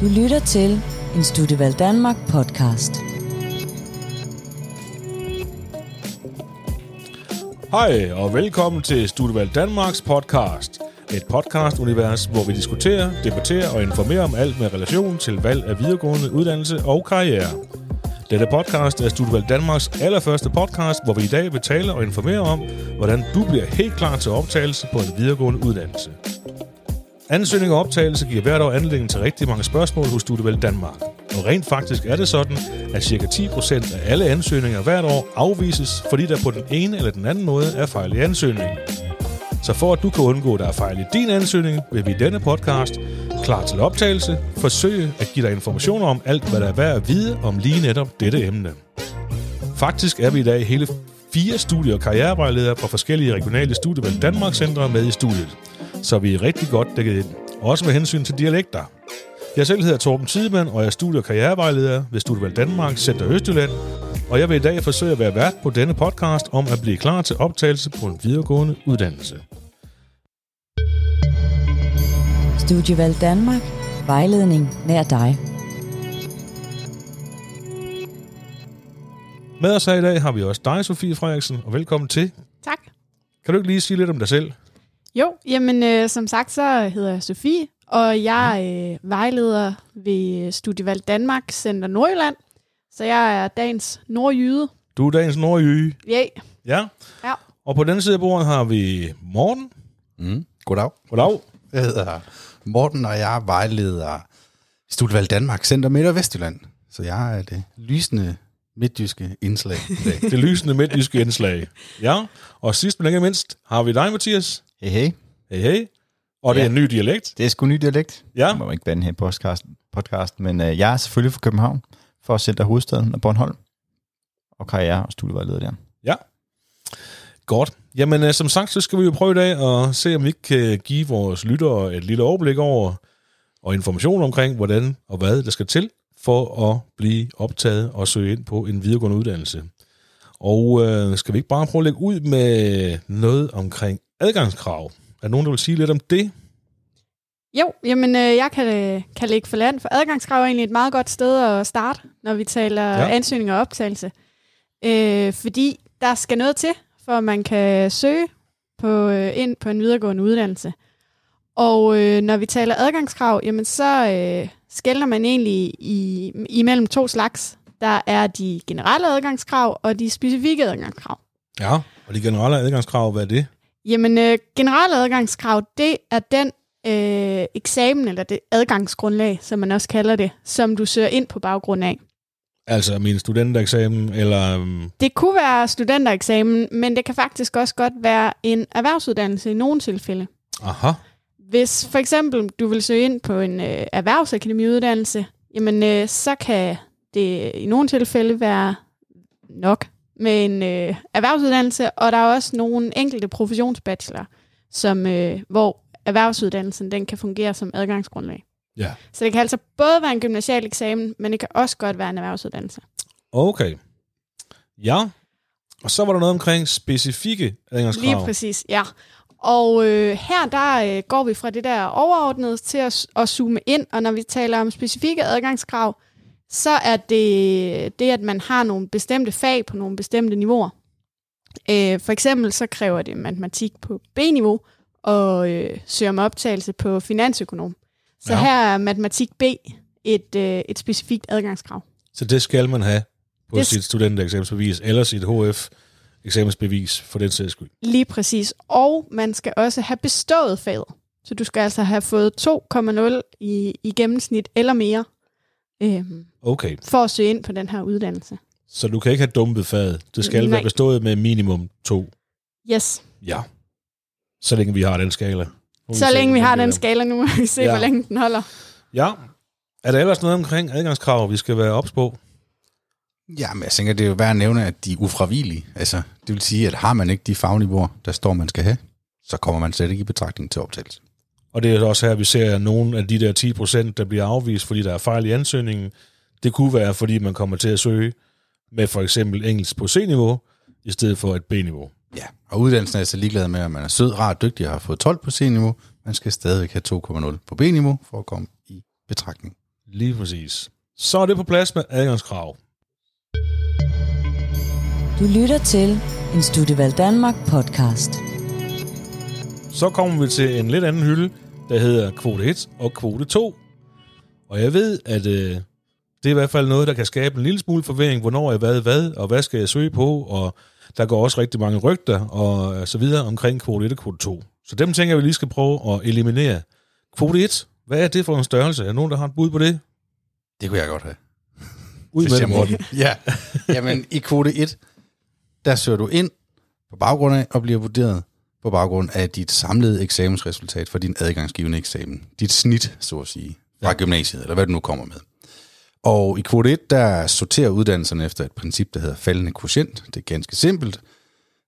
Du lytter til en Studievalg Danmark podcast. Hej og velkommen til Studievalg Danmarks podcast. Et podcast-univers, hvor vi diskuterer, debatterer og informerer om alt med relation til valg af videregående uddannelse og karriere. Dette podcast er Studievalg Danmarks allerførste podcast, hvor vi i dag vil tale og informere om, hvordan du bliver helt klar til optagelse på en videregående uddannelse. Ansøgning og optagelse giver hvert år anledning til rigtig mange spørgsmål hos Studievalg Danmark. Og rent faktisk er det sådan, at ca. 10% af alle ansøgninger hvert år afvises, fordi der på den ene eller den anden måde er fejl i ansøgningen. Så for at du kan undgå, at der er fejl i din ansøgning, vil vi i denne podcast, klar til optagelse, forsøge at give dig informationer om alt, hvad der er værd at vide om lige netop dette emne. Faktisk er vi i dag hele fire studie- og karrierevejledere fra forskellige regionale studievalg Danmark Centre med i studiet, så vi er rigtig godt dækket ind, også med hensyn til dialekter. Jeg selv hedder Torben Tidemand, og jeg er studie- og karrierevejleder ved Studievalg Danmark Center Østjylland, og jeg vil i dag forsøge at være vært på denne podcast om at blive klar til optagelse på en videregående uddannelse. Studievalg Danmark. Vejledning nær dig. Med os her i dag har vi også dig, Sofie Frederiksen, og velkommen til. Tak. Kan du ikke lige sige lidt om dig selv? Jo, jamen øh, som sagt, så hedder jeg Sofie, og jeg er øh, vejleder ved Studievalg Danmark Center Nordjylland. Så jeg er dagens nordjyde. Du er dagens nordjyge. Yay. Ja. Ja. Og på den side af bordet har vi Morten. Mm. Goddag. Goddag. Jeg hedder Morten, og jeg er vejleder i Studievalg Danmark Center Midt- og Vestjylland. Så jeg er det lysende midtjyske indslag i dag. Det lysende midtjyske indslag. Ja. Og sidst men ikke mindst har vi dig, Mathias. Hey, hey. Hey, hey. Og det er en ny dialekt. Det er sgu ny dialekt. Ja. Jeg må ikke bande her i podcast, podcast men øh, jeg er selvfølgelig fra København, for at Center Hovedstaden og Bornholm. Og karriere og studievejleder der. Ja. Godt. Jamen, øh, som sagt, så skal vi jo prøve i dag at se, om vi ikke kan give vores lyttere et lille overblik over og information omkring, hvordan og hvad der skal til for at blive optaget og søge ind på en videregående uddannelse. Og øh, skal vi ikke bare prøve at lægge ud med noget omkring adgangskrav? Er der nogen, der vil sige lidt om det? Jo, jamen øh, jeg kan, øh, kan lægge for land, for adgangskrav er egentlig et meget godt sted at starte, når vi taler Ja. ansøgning og optagelse. Øh, fordi der skal noget til, for at man kan søge på, øh, ind på en videregående uddannelse. Og øh, når vi taler adgangskrav, jamen så øh, skældner man egentlig i, imellem to slags. Der er de generelle adgangskrav og de specifikke adgangskrav. Ja. Og de generelle adgangskrav, hvad er det? Jamen, øh, generelle adgangskrav, det er den øh, eksamen, eller det adgangsgrundlag, som man også kalder det, som du søger ind på baggrund af. Altså min studentereksamen, eller... øhm, Det kunne være studentereksamen, men det kan faktisk også godt være en erhvervsuddannelse i nogle tilfælde. Aha. Hvis for eksempel du vil søge ind på en øh, erhvervsakademiuddannelse, jamen øh, så kan det i nogle tilfælde være nok med en øh, erhvervsuddannelse, og der er også nogle enkelte professionsbachelor, som, øh, hvor erhvervsuddannelsen den kan fungere som adgangsgrundlag. Ja. Så det kan altså både være en gymnasial eksamen, men det kan også godt være en erhvervsuddannelse. Okay. Ja. Og så var der noget omkring specifikke adgangskrav. Lige præcis, ja. Og øh, her der øh, går vi fra det der overordnede til at, at zoome ind, og når vi taler om specifikke adgangskrav, så er det det, at man har nogle bestemte fag på nogle bestemte niveauer. Øh, for eksempel så kræver det matematik på B-niveau, og øh, søger om optagelse på finansøkonom. Så Ja. her er matematik B et, øh, et specifikt adgangskrav. Så det skal man have på det... Sit studentereksamensbevis, eller sit HF-eksamensbevis, for den sags skyld. Lige præcis. Og man skal også have bestået faget. Så du skal altså have fået 2,0 i, i gennemsnit eller mere, øhm, Okay, for at søge ind på den her uddannelse. så du kan ikke have dumpet faget. Det skal Nej. være bestået med minimum to. Yes. Ja. Så længe vi har den skala. Nu Så se, længe vi har den skala nu, må vi se, Ja. ja. hvor længe den holder. Ja. Er der ellers noget omkring adgangskrav, vi skal være ops på? Ja, men jeg tænker, det er jo værd at nævne, at de er ufravigelige. Altså, det vil sige, at har man ikke de fagniveauer, der står, man skal have, så kommer man slet ikke i betragtning til optagelse. Og det er også her, vi ser nogle af de der 10 procent, der bliver afvist, fordi der er fejl i ansøgningen. Det kunne være, fordi man kommer til at søge med for eksempel engelsk på C-niveau, i stedet for et B-niveau. Ja, og uddannelsen er altså ligeglad med, at man er sød, rar og dygtig og har fået 12 på C-niveau. Man skal stadigvæk have 2,0 på B-niveau for at komme i betragtning. Lige præcis. Så er det på plads med adgangskrav. Du lytter til en Studievalg Danmark podcast. Så kommer vi til en lidt anden hylde, der hedder kvote 1 og kvote 2. Og jeg ved, at øh, det er i hvert fald noget, der kan skabe en lille smule forvirring, hvornår er hvad hvad, og hvad skal jeg søge på, og der går også rigtig mange rygter og så videre omkring kvote 1 og kvote 2. Så dem tænker jeg, vi lige skal prøve at eliminere. Kvote 1, hvad er det for en størrelse? Er der nogen, der har et bud på det? Det kunne jeg godt have. Ud med jeg det. Morten. Ja, jamen i kvote 1, der søger du ind på baggrund af og bliver vurderet på baggrund af dit samlede eksamensresultat for din adgangsgivende eksamen. Dit snit, så at sige, fra ja. gymnasiet, eller hvad du nu kommer med. Og i kvote 1, der sorterer uddannelserne efter et princip, der hedder faldende quotient. Det er ganske simpelt.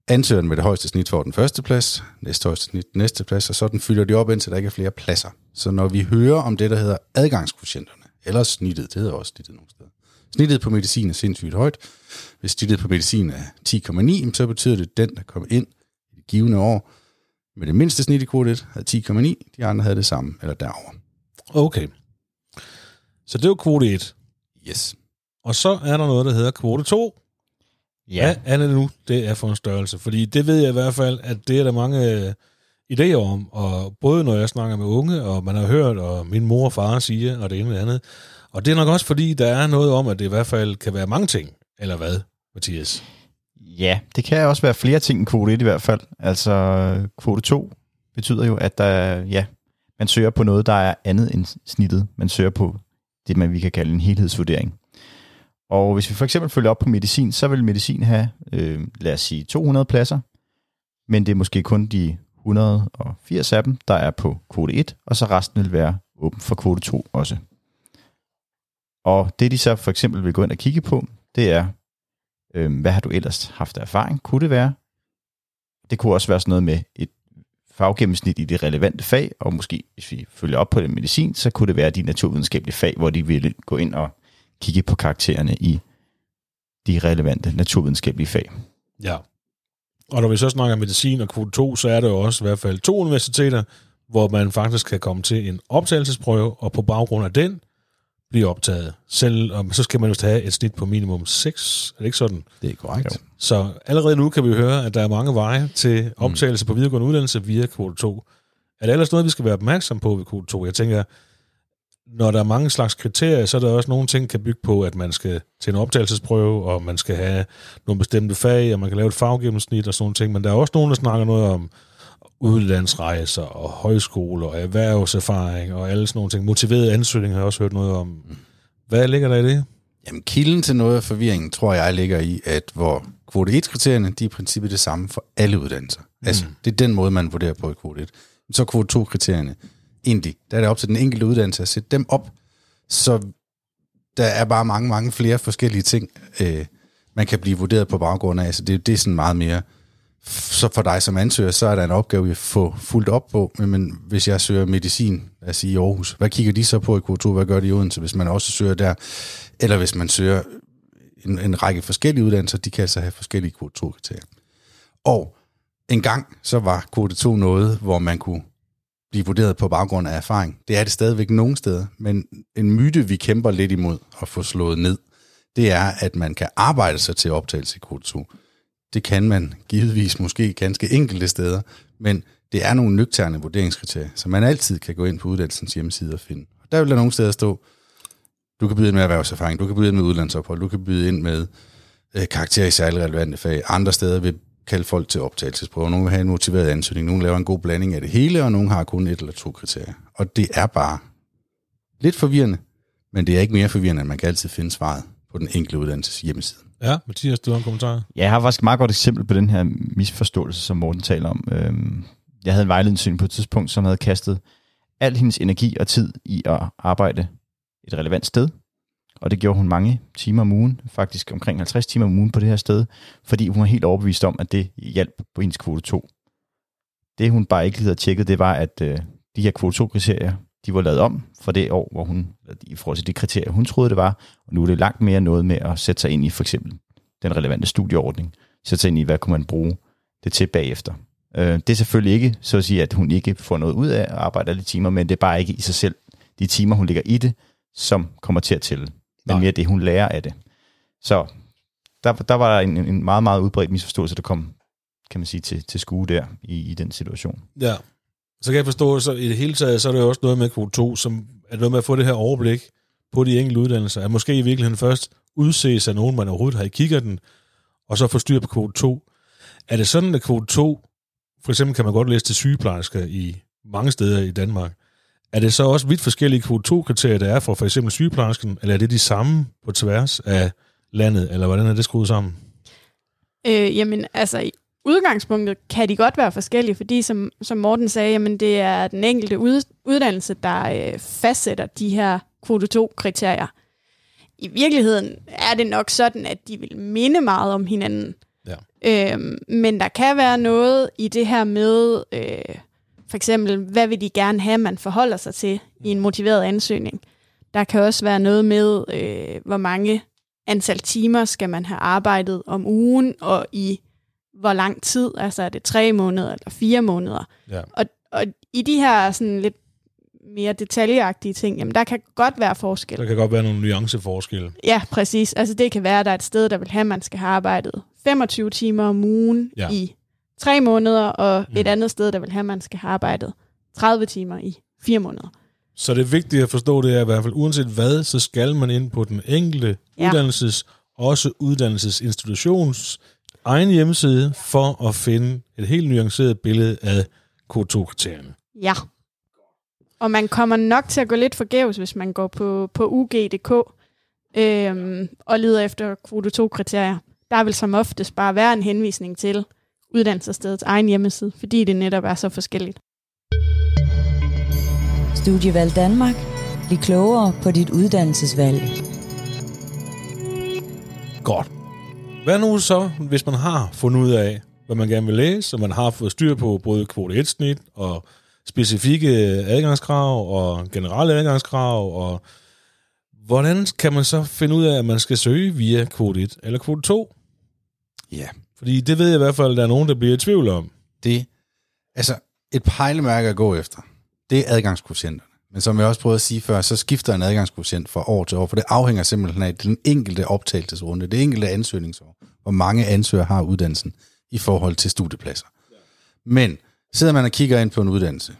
Ansøgeren med det højeste snit får den første plads, næste højeste snit den næste plads, og sådan fylder de op, indtil der ikke er flere pladser. Så når vi hører om det, der hedder adgangskvotienterne, eller snittet, det hedder også snittet nogle steder. Snittet på medicin er sindssygt højt. Hvis snittet på medicin er 10,9, så betyder det, at den, der kommer ind givende år, med det mindste snit i kvote 1, havde 10,9, de andre havde det samme, eller derover. Okay. Så det er jo kvote 1. Yes. Og så er der noget, der hedder kvote 2. Ja, Hvad er det nu, det er for en størrelse? Fordi det ved jeg i hvert fald, at det er der mange øh, idéer om, og både når jeg snakker med unge, og man har hørt, og min mor og far siger, og det ene og det andet. Og det er nok også fordi, der er noget om, at det i hvert fald kan være mange ting, eller hvad, Mathias? Ja, det kan også være flere ting end kvote 1 i hvert fald. Altså kvote 2 betyder jo, at der, ja, man søger på noget, der er andet end snittet. Man søger på det, man vi kan kalde en helhedsvurdering. Og hvis vi for eksempel følger op på medicin, så vil medicin have, øh, lad os sige, 200 pladser, men det er måske kun de 180 af dem, der er på kvote 1, og så resten vil være åben for kvote 2 også. Og det de så for eksempel vil gå ind og kigge på, det er, øh, hvad har du ellers haft af erfaring? Kunne det være? Det kunne også være sådan noget med et faggennemsnit i det relevante fag, og måske hvis vi følger op på det medicin, så kunne det være de naturvidenskabelige fag, hvor de ville gå ind og kigge på karaktererne i de relevante naturvidenskabelige fag. Ja. Og når vi så snakker medicin og kvote 2, så er der jo også i hvert fald to universiteter, hvor man faktisk kan komme til en optagelsesprøve, og på baggrund af den blive optaget. Selv om så skal man jo have et snit på minimum 6. Er det ikke sådan? Det er korrekt. Jo. Så allerede nu kan vi høre, at der er mange veje til optagelse på videregående uddannelse via kvote 2. Er det ellers noget, vi skal være opmærksom på ved kvote 2? Jeg tænker, når der er mange slags kriterier, så er der også nogle ting, kan bygge på, at man skal til en optagelsesprøve, og man skal have nogle bestemte fag, og man kan lave et faggennemsnit og sådan nogle ting. Men der er også nogen, der snakker noget om udlandsrejser og højskole og erhvervserfaring og alle sådan nogle ting. Motiverede ansøgninger har jeg også hørt noget om. Hvad ligger der i det? Jamen, kilden til noget af forvirringen, tror jeg, ligger i, at hvor kvote 1-kriterierne, de er i princippet det samme for alle uddannelser. Mm. Altså, det er den måde, man vurderer på i kvote 1. Så kvote 2-kriterierne, egentlig, der er det op til den enkelte uddannelse at sætte dem op, så der er bare mange, mange flere forskellige ting, øh, man kan blive vurderet på baggrund af. Så det, det er sådan meget mere, så for dig som ansøger, så er der en opgave, vi får fuldt op på. Men, hvis jeg søger medicin, lad os sige i Aarhus, hvad kigger de så på i K2? Hvad gør de i Odense, hvis man også søger der? Eller hvis man søger en, en række forskellige uddannelser, de kan altså have forskellige K2-kriterier. Og en gang så var kvote 2 noget, hvor man kunne blive vurderet på baggrund af erfaring. Det er det stadigvæk nogen steder, men en myte, vi kæmper lidt imod at få slået ned, det er, at man kan arbejde sig til optagelse i kvote 2. Det kan man givetvis måske ganske enkelte steder, men det er nogle nøgterne vurderingskriterier, som man altid kan gå ind på uddannelsens hjemmeside og finde. Og der vil der nogle steder stå, du kan byde ind med erhvervserfaring, du kan byde ind med udlandsophold, du kan byde ind med øh, karakter i særligt relevante fag. Andre steder vil kalde folk til optagelsesprøver. Nogle vil have en motiveret ansøgning, nogle laver en god blanding af det hele, og nogle har kun et eller to kriterier. Og det er bare lidt forvirrende, men det er ikke mere forvirrende, at man kan altid finde svaret på den enkelte uddannelses hjemmeside. Ja, Mathias, du har en kommentar? Ja, jeg har faktisk et meget godt eksempel på den her misforståelse, som Morten taler om. Øhm, Jeg havde en vejledningssyn på et tidspunkt, som havde kastet al hendes energi og tid i at arbejde et relevant sted. Og det gjorde hun mange timer om ugen, faktisk omkring 50 timer om ugen på det her sted, fordi hun var helt overbevist om, at det hjalp på hendes kvote 2. Det hun bare ikke lige havde tjekket, det var, at øh, de her kvote 2-kriterier, de var lavet om for det år, hvor hun, i forhold til de kriterier, hun troede, det var. Og nu er det langt mere noget med at sætte sig ind i for eksempel den relevante studieordning. Sætte sig ind i, hvad kunne man bruge det til bagefter. Øh, det er selvfølgelig ikke, så at sige, at hun ikke får noget ud af at arbejde alle de timer, men det er bare ikke i sig selv de timer, hun ligger i det, som kommer til at tælle, men Nej. mere det, hun lærer af det. Så der, der var en, en meget, meget udbredt misforståelse, der kom, kan man sige, til, til skue der i, i den situation. Ja. Så kan jeg forstå, så i det hele taget, så er det jo også noget med kvote 2, som er noget med at få det her overblik på de enkelte uddannelser. At måske i virkeligheden først udses af nogen, man overhovedet har i kikkerten, og så få styr på kvote 2. Er det sådan, at kvote 2, for eksempel kan man godt læse til sygeplejersker i mange steder i Danmark, er det så også vidt forskellige kvote 2-kriterier, der er for for eksempel sygeplejersken, eller er det de samme på tværs af landet, eller hvordan er det skruet sammen? Øh, jamen, altså udgangspunktet kan de godt være forskellige, fordi som, som Morten sagde, jamen, det er den enkelte ud, uddannelse, der øh, fastsætter de her kvote 2-kriterier. I virkeligheden er det nok sådan, at de vil minde meget om hinanden. Ja. Øhm, men der kan være noget i det her med, øh, for eksempel, hvad vil de gerne have, man forholder sig til i en motiveret ansøgning. Der kan også være noget med, øh, hvor mange antal timer skal man have arbejdet om ugen, og i hvor lang tid, altså er det tre måneder eller fire måneder. Ja. Og, og i de her sådan lidt mere detaljeagtige ting, jamen der kan godt være forskel. Der kan godt være nogle nuanceforskelle. Ja, præcis. Altså det kan være, at der er et sted, der vil have, at man skal have arbejdet 25 timer om ugen Ja. i tre måneder, og Mm. et andet sted, der vil have, at man skal have arbejdet 30 timer i fire måneder. Så det vigtige at forstå, det er i hvert fald, uanset hvad, så skal man ind på den enkelte. Ja. uddannelses, også uddannelsesinstitutions egen hjemmeside, for at finde et helt nuanceret billede af K2-kriterierne. Ja. Og man kommer nok til at gå lidt forgæves, hvis man går på, på ug.dk øhm, og leder efter kvote 2-kriterier. Der vil som oftest bare være en henvisning til uddannelsesstedets egen hjemmeside, fordi det netop er så forskelligt. Studievalg Danmark. Bliv klogere på dit uddannelsesvalg. Godt. Hvad nu så, hvis man har fundet ud af, hvad man gerne vil læse, og man har fået styr på både kvote 1-snit og specifikke adgangskrav og generelle adgangskrav, og hvordan kan man så finde ud af, at man skal søge via kvote 1 eller kvote 2? Ja, Fordi det ved jeg i hvert fald, at der er nogen, der bliver i tvivl om. det, altså et pejlemærke at gå efter, det er adgangskvotienterne. Men som jeg også prøvede at sige før, så skifter en adgangskvotient fra år til år, for det afhænger simpelthen af den enkelte optagelsesrunde, det enkelte ansøgningsår, hvor mange ansøgere har uddannelsen i forhold til studiepladser. Men sidder man og kigger ind på en uddannelse,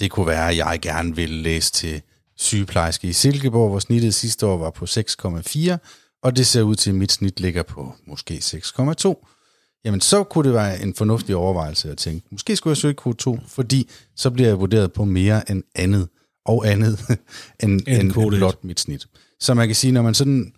det kunne være, at jeg gerne vil læse til sygeplejerske i Silkeborg, hvor snittet sidste år var på 6,4, og det ser ud til, at mit snit ligger på måske 6,2 jamen så kunne det være en fornuftig overvejelse at tænke, måske skulle jeg søge Q2, fordi så bliver jeg vurderet på mere end andet, og andet end, End end, blot mit snit. Så man kan sige, når man sådan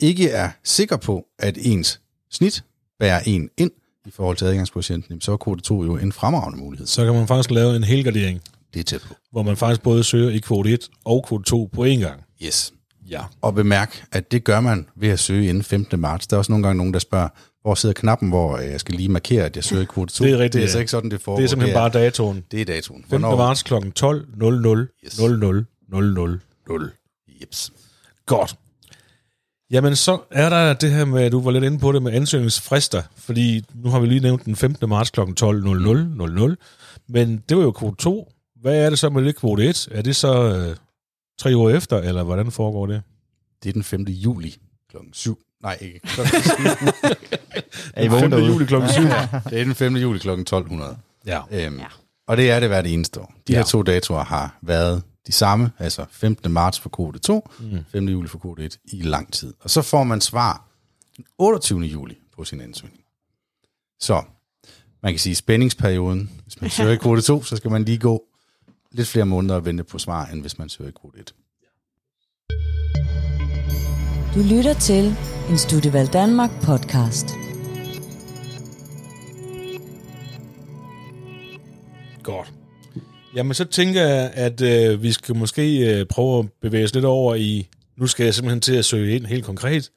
ikke er sikker på, at ens snit bærer en ind i forhold til adgangskvotienten, så er kvote 2 jo en fremragende mulighed. Så kan man faktisk lave en helgardering, Det er tæt på. hvor man faktisk både søger i kvote 1 og kvote 2 på én gang. Yes. Ja. Og bemærk, at det gør man ved at søge inden 15. marts. Der er også nogle gange nogen, der spørger, hvor sidder knappen, hvor øh, jeg skal lige markere, at jeg søger i kvote 2. Det er rigtigt, Det er ja. så ikke sådan, det foregår. Det er simpelthen bare datoen. Det er datoen. 15. marts kl. 12 00 Yes. 00 00 0. Jeps. Godt. Jamen, så er der det her med, at du var lidt inde på det med ansøgningsfrister, fordi nu har vi lige nævnt den 15. marts kl. 12.00, men det var jo kvote 2. Hvad er det så med det kvote 1? Er det så øh, tre uger efter, eller hvordan foregår det? Det er den 5. juli klokken 7. Nej, ikke klokken Er I vågen 5. derude? juli kl. 7. Det er den 5. juli klokken 1200. Ja. Øhm, Ja. Og det er det hvert eneste år. De Ja. her to datoer har været de samme, altså 15. marts for kode 2, Mm. 5. juli for kode 1 i lang tid. Og så får man svar den 28. juli på sin ansøgning. Så man kan sige spændingsperioden. Hvis man søger i kode 2, så skal man lige gå lidt flere måneder og vente på svar, end hvis man søger i kode 1. Du lytter til en Studievalg Danmark podcast. Godt. Jamen, så tænker jeg, at øh, vi skal måske øh, prøve at bevæge os lidt over i, nu skal jeg simpelthen til at søge ind helt konkret.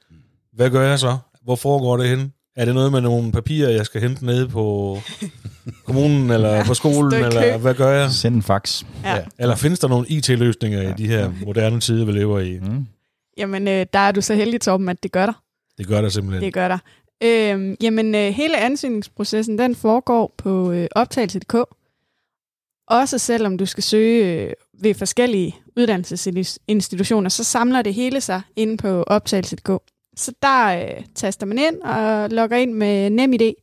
Hvad gør jeg så? Hvor foregår det hen? Er det noget med nogle papirer, jeg skal hente nede på kommunen, eller på skolen, eller hvad gør jeg? Send en fax. Ja. ja. Eller findes der nogle IT-løsninger i de her moderne tider, vi lever i? Mm. Jamen, øh, der er du så heldig, Torben, at det gør der. Det gør der simpelthen. Det gør der. Øhm, jamen, øh, hele ansøgningsprocessen, den foregår på øh, optagelse.dk. Også selvom du skal søge øh, ved forskellige uddannelsesinstitutioner, så samler det hele sig inde på optagelse.dk. Så der øh, taster man ind og logger ind med NemID,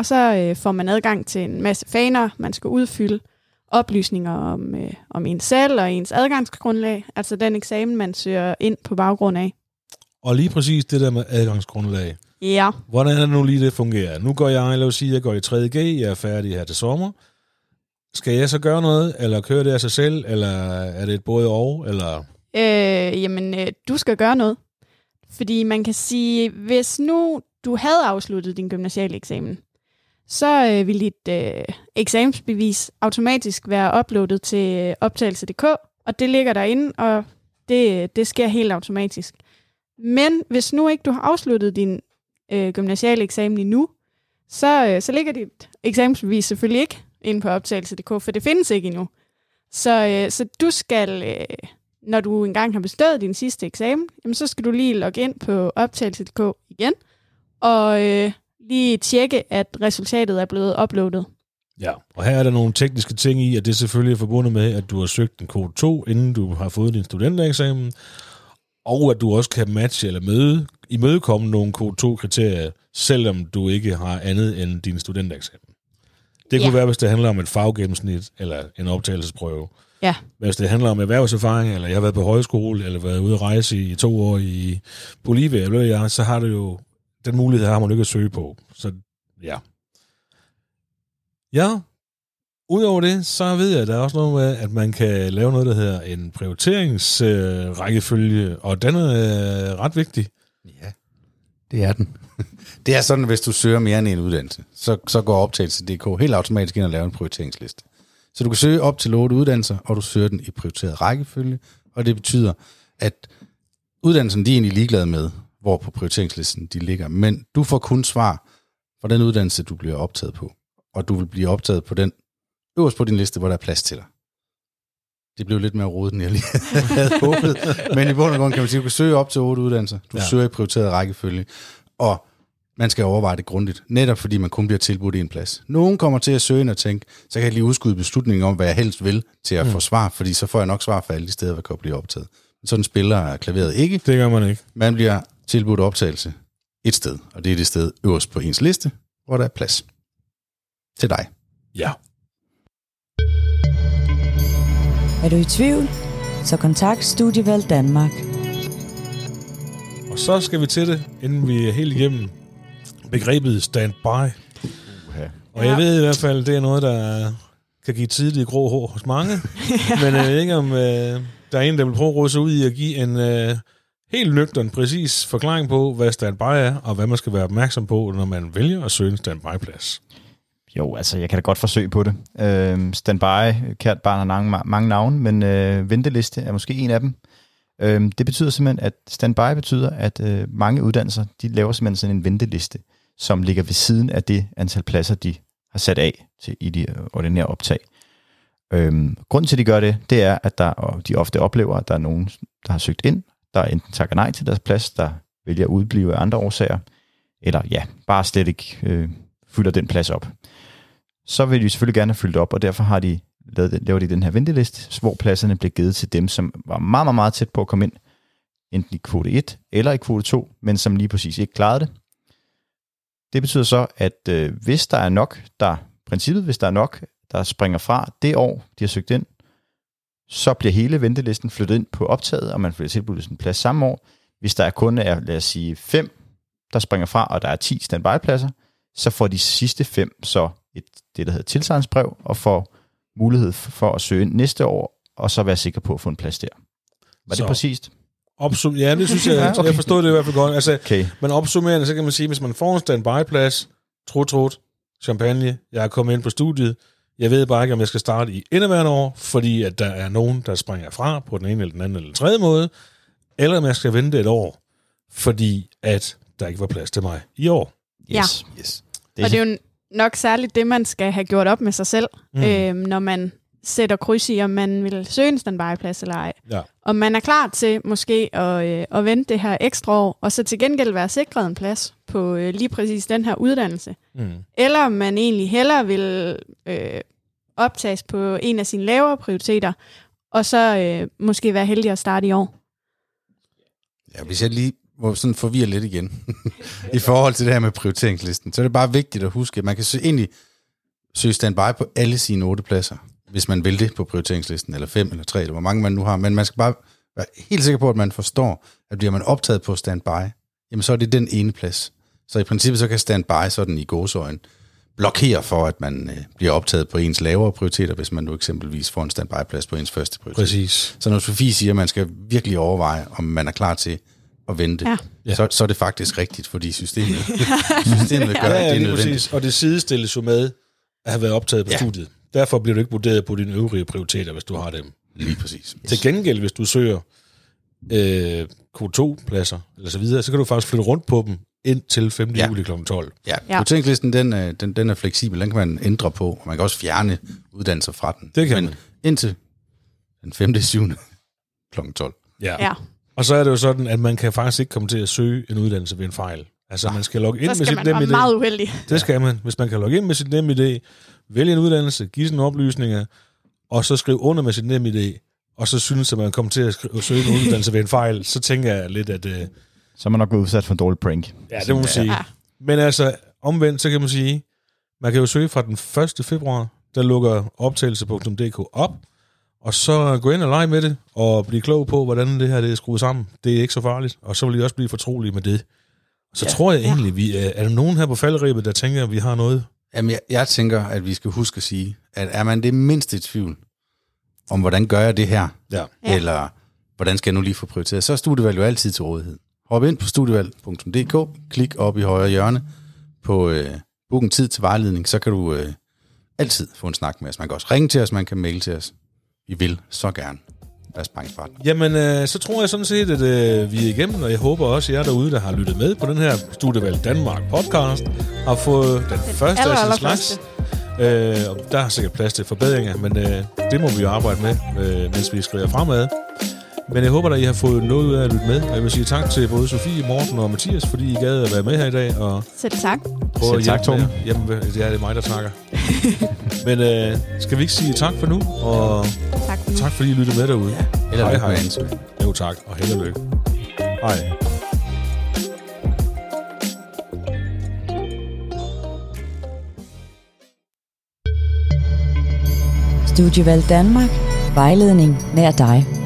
og så øh, får man adgang til en masse faner, man skal udfylde oplysninger om, øh, om ens selv og ens adgangsgrundlag, altså den eksamen, man søger ind på baggrund af. Og lige præcis det der med adgangsgrundlag. Ja, Hvordan er det nu lige, det fungerer? Nu går jeg, lad os sige, jeg går i 3.G, jeg er færdig her til sommer. Skal jeg så gøre noget, eller køre det af sig selv, eller er det et både og, eller... øh, jamen øh, du skal gøre noget. Fordi man kan sige, hvis nu du havde afsluttet din gymnasiale eksamen, så øh, vil dit øh, eksamensbevis automatisk være uploadet til øh, optagelse.dk, og det ligger derinde, og det, øh, det sker helt automatisk. Men hvis nu ikke du har afsluttet din øh, gymnasiale eksamen endnu, så, øh, så ligger dit eksamensbevis selvfølgelig ikke inde på optagelse.dk, for det findes ikke endnu. Så, øh, så du skal, øh, når du engang har bestået din sidste eksamen, jamen, så skal du lige logge ind på optagelse.dk igen, og øh, lige tjekke, at resultatet er blevet uploadet. Ja, og her er der nogle tekniske ting i, at det selvfølgelig er forbundet med, at du har søgt en kode 2, inden du har fået din studentereksamen, og at du også kan matche eller møde, imødekomme nogle kode 2-kriterier, selvom du ikke har andet end din studentereksamen. Det kunne Ja. være, hvis det handler om et faggennemsnit eller en optagelsesprøve. Ja, Hvis det handler om erhvervserfaring, eller jeg har været på højskole, eller været ude at rejse i to år i Bolivia, eller jeg, så har du jo, den mulighed har man ikke at søge på. Så ja. Ja, udover det, så ved jeg, at der er også noget med, at man kan lave noget, der hedder en prioriteringsrækkefølge, og den er øh, ret vigtig. Ja, det er den. Det er sådan, at hvis du søger mere end en uddannelse, så, så går optagelse.dk helt automatisk ind og laver en prioriteringsliste. Så du kan søge op til 8 uddannelser, og du søger den i prioriteret rækkefølge, og det betyder, at uddannelsen de er egentlig ligeglade med, hvor på prioriteringslisten de ligger, men du får kun svar fra den uddannelse, du bliver optaget på, og du vil blive optaget på den øverst på din liste, hvor der er plads til dig. Det blev lidt mere rodet, end jeg lige havde håbet. Men i bund og grund kan man sige, at du kan søge op til otte uddannelser. Du Ja. søger i prioriteret rækkefølge. Og man skal overveje det grundigt. Netop fordi man kun bliver tilbudt en plads. Nogen kommer til at søge og tænke, så kan jeg lige udskyde beslutningen om, hvad jeg helst vil til at mm. få svar, fordi så får jeg nok svar for alle de steder, hvor jeg kan blive optaget. Men sådan spiller klaveret ikke. Det gør man ikke. Man bliver tilbudt optagelse et sted, og det er det sted øverst på ens liste, hvor der er plads til dig. Ja. Er du i tvivl? Så kontakt Studievalg Danmark. Og så skal vi til det, inden vi er helt igennem begrebet standby. Uha. Og jeg ved i hvert fald, det er noget, der kan give tidlige grå hår hos mange. Men jeg ved ikke, om øh, der er en, der vil prøve at råde sig ud i at give en øh, helt nøgtern, præcis forklaring på, hvad standby er, og hvad man skal være opmærksom på, når man vælger at søge en standby-plads. Jo, altså jeg kan da godt forsøge på det. Øh, standby, kært barn har mange, mange navne, men øh, venteliste er måske en af dem. Øh, det betyder simpelthen, at standby betyder, at øh, mange uddannelser, de laver simpelthen sådan en venteliste, som ligger ved siden af det antal pladser, de har sat af til i de ordinære optag. Øhm, grunden til, at de gør det, det er, at der, og de ofte oplever, at der er nogen, der har søgt ind, der enten takker nej til deres plads, der vælger at udblive af andre årsager, eller ja, bare slet ikke øh, fylder den plads op. Så vil de selvfølgelig gerne have fyldt op, og derfor har de lavet, laver de den her venteliste, hvor pladserne bliver givet til dem, som var meget, meget, meget tæt på at komme ind, enten i kvote 1 eller i kvote 2, men som lige præcis ikke klarede det. Det betyder så, at øh, hvis der er nok, der princippet, hvis der er nok, der springer fra det år, de har søgt ind, så bliver hele ventelisten flyttet ind på optaget, og man får tilbudt en plads samme år. Hvis der er kun er, lad os sige, fem, der springer fra, og der er 10 standby-pladser, så får de sidste fem så et, det, der hedder tilsagnsbrev, og får mulighed for at søge næste år, og så være sikker på at få en plads der. Var Så- det præcist? Opsum ja, det synes jeg, Ja, okay. jeg forstod det i hvert fald godt. Altså, Okay. Men opsummerende, så kan man sige, hvis man får en standby-plads, trut, trut, champagne, jeg er kommet ind på studiet, jeg ved bare ikke, om jeg skal starte i indeværende år, fordi at der er nogen, der springer fra på den ene eller den anden eller den tredje måde, eller om jeg skal vente et år, fordi at der ikke var plads til mig i år. Yes. Yes. Det er, og det er jo nok særligt det, man skal have gjort op med sig selv, mm. øhm, når man sætter kryds i, om man vil søge en standby-plads eller ej. Ja. Om man er klar til måske at, øh, at vente det her ekstra år, og så til gengæld være sikret en plads på øh, lige præcis den her uddannelse. Mm. Eller om man egentlig hellere vil øh, optages på en af sine lavere prioriteter, og så øh, måske være heldig at starte i år. Ja, hvis jeg lige må sådan forvirre lidt igen, i forhold til det her med prioriteringslisten, så er det bare vigtigt at huske, at man kan søge, egentlig søge standby på alle sine otte pladser, hvis man vil det på prioriteringslisten, eller fem eller tre, eller hvor mange man nu har, men man skal bare være helt sikker på, at man forstår, at bliver man optaget på standby, jamen så er det den ene plads. Så i princippet så kan standby sådan i gåsøjen blokere for, at man øh, bliver optaget på ens lavere prioriteter, hvis man nu eksempelvis får en standby-plads på ens første prioritet. Præcis. Så når Sofie siger, at man skal virkelig overveje, om man er klar til at vente, Ja. så, så er det faktisk rigtigt, fordi systemet, systemet gør, Ja, at ja, det er nødvendigt. præcis. Og det sidestilles jo med at have været optaget på. Ja. studiet. Derfor bliver du ikke vurderet på dine øvrige prioriteter, hvis du har dem. Lige præcis. Til gengæld, hvis du søger øh, Q2-pladser, eller så videre, så kan du faktisk flytte rundt på dem indtil 5. Ja. Juli kl. 12. Ja, Ja. prioriteringslisten, den, er- den, den er fleksibel, den kan man ændre på, og man kan også fjerne uddannelser fra den. Det kan Men man. indtil den 5. 7. kl. 12. Ja. Ja. Og så er det jo sådan, at man kan faktisk ikke komme til at søge en uddannelse ved en fejl. Altså, man skal logge ind Så med skal sit man være NemID. meget uheldig. Det skal man. Hvis man kan logge ind med sit NemID, vælge en uddannelse, give sine oplysninger, og så skrive under med sit NemID, og så synes, at man kommer til at skrive, søge en uddannelse ved en fejl, så tænker jeg lidt, at... Øh, Så er man nok blevet udsat for en dårlig prank. ja, det må man sige. Ja. Men altså, omvendt, så kan man sige, man kan jo søge fra den 1. februar, der lukker optagelse.dk op, og så gå ind og lege med det, og blive klog på, hvordan det her det er skruet sammen. Det er ikke så farligt, og så vil I også blive fortrolige med det. Så ja. tror jeg egentlig, vi er, er der nogen her på faldrebet, der tænker, at vi har noget? Jamen, jeg, jeg tænker, at vi skal huske at sige, at er man det mindste i tvivl om, hvordan gør jeg det her, Ja. Eller hvordan skal jeg nu lige få prioriteret, så er studievalg jo altid til rådighed. Hop ind på studievalg.dk, klik op i højre hjørne på øh, book en tid til vejledning, så kan du øh, altid få en snak med os. Man kan også ringe til os, man kan maile til os. Vi vil så gerne være sparringspartner. Jamen, øh, så tror jeg sådan set, at øh, vi er igennem, og jeg håber også, at jer derude, der har lyttet med på den her Studievalg Danmark podcast, har fået den, den første aller, af sin slags. Øh, og der er sikkert plads til forbedringer, men øh, det må vi jo arbejde med, øh, mens vi skriver fremad. Men jeg håber, at I har fået noget ud af at lytte med. Og jeg vil sige tak til både Sofie, Morten og Mathias, fordi I gad at være med her i dag. Og Selv tak. Selv tak, med. Jamen, ja, det er mig, der snakker. Men øh, skal vi ikke sige tak for nu? Og Nu. tak fordi I lyttede med derude. Eller Hej, lykke med. Jo tak, og held og lykke. Hej. Studievalg Danmark. Vejledning nær dig.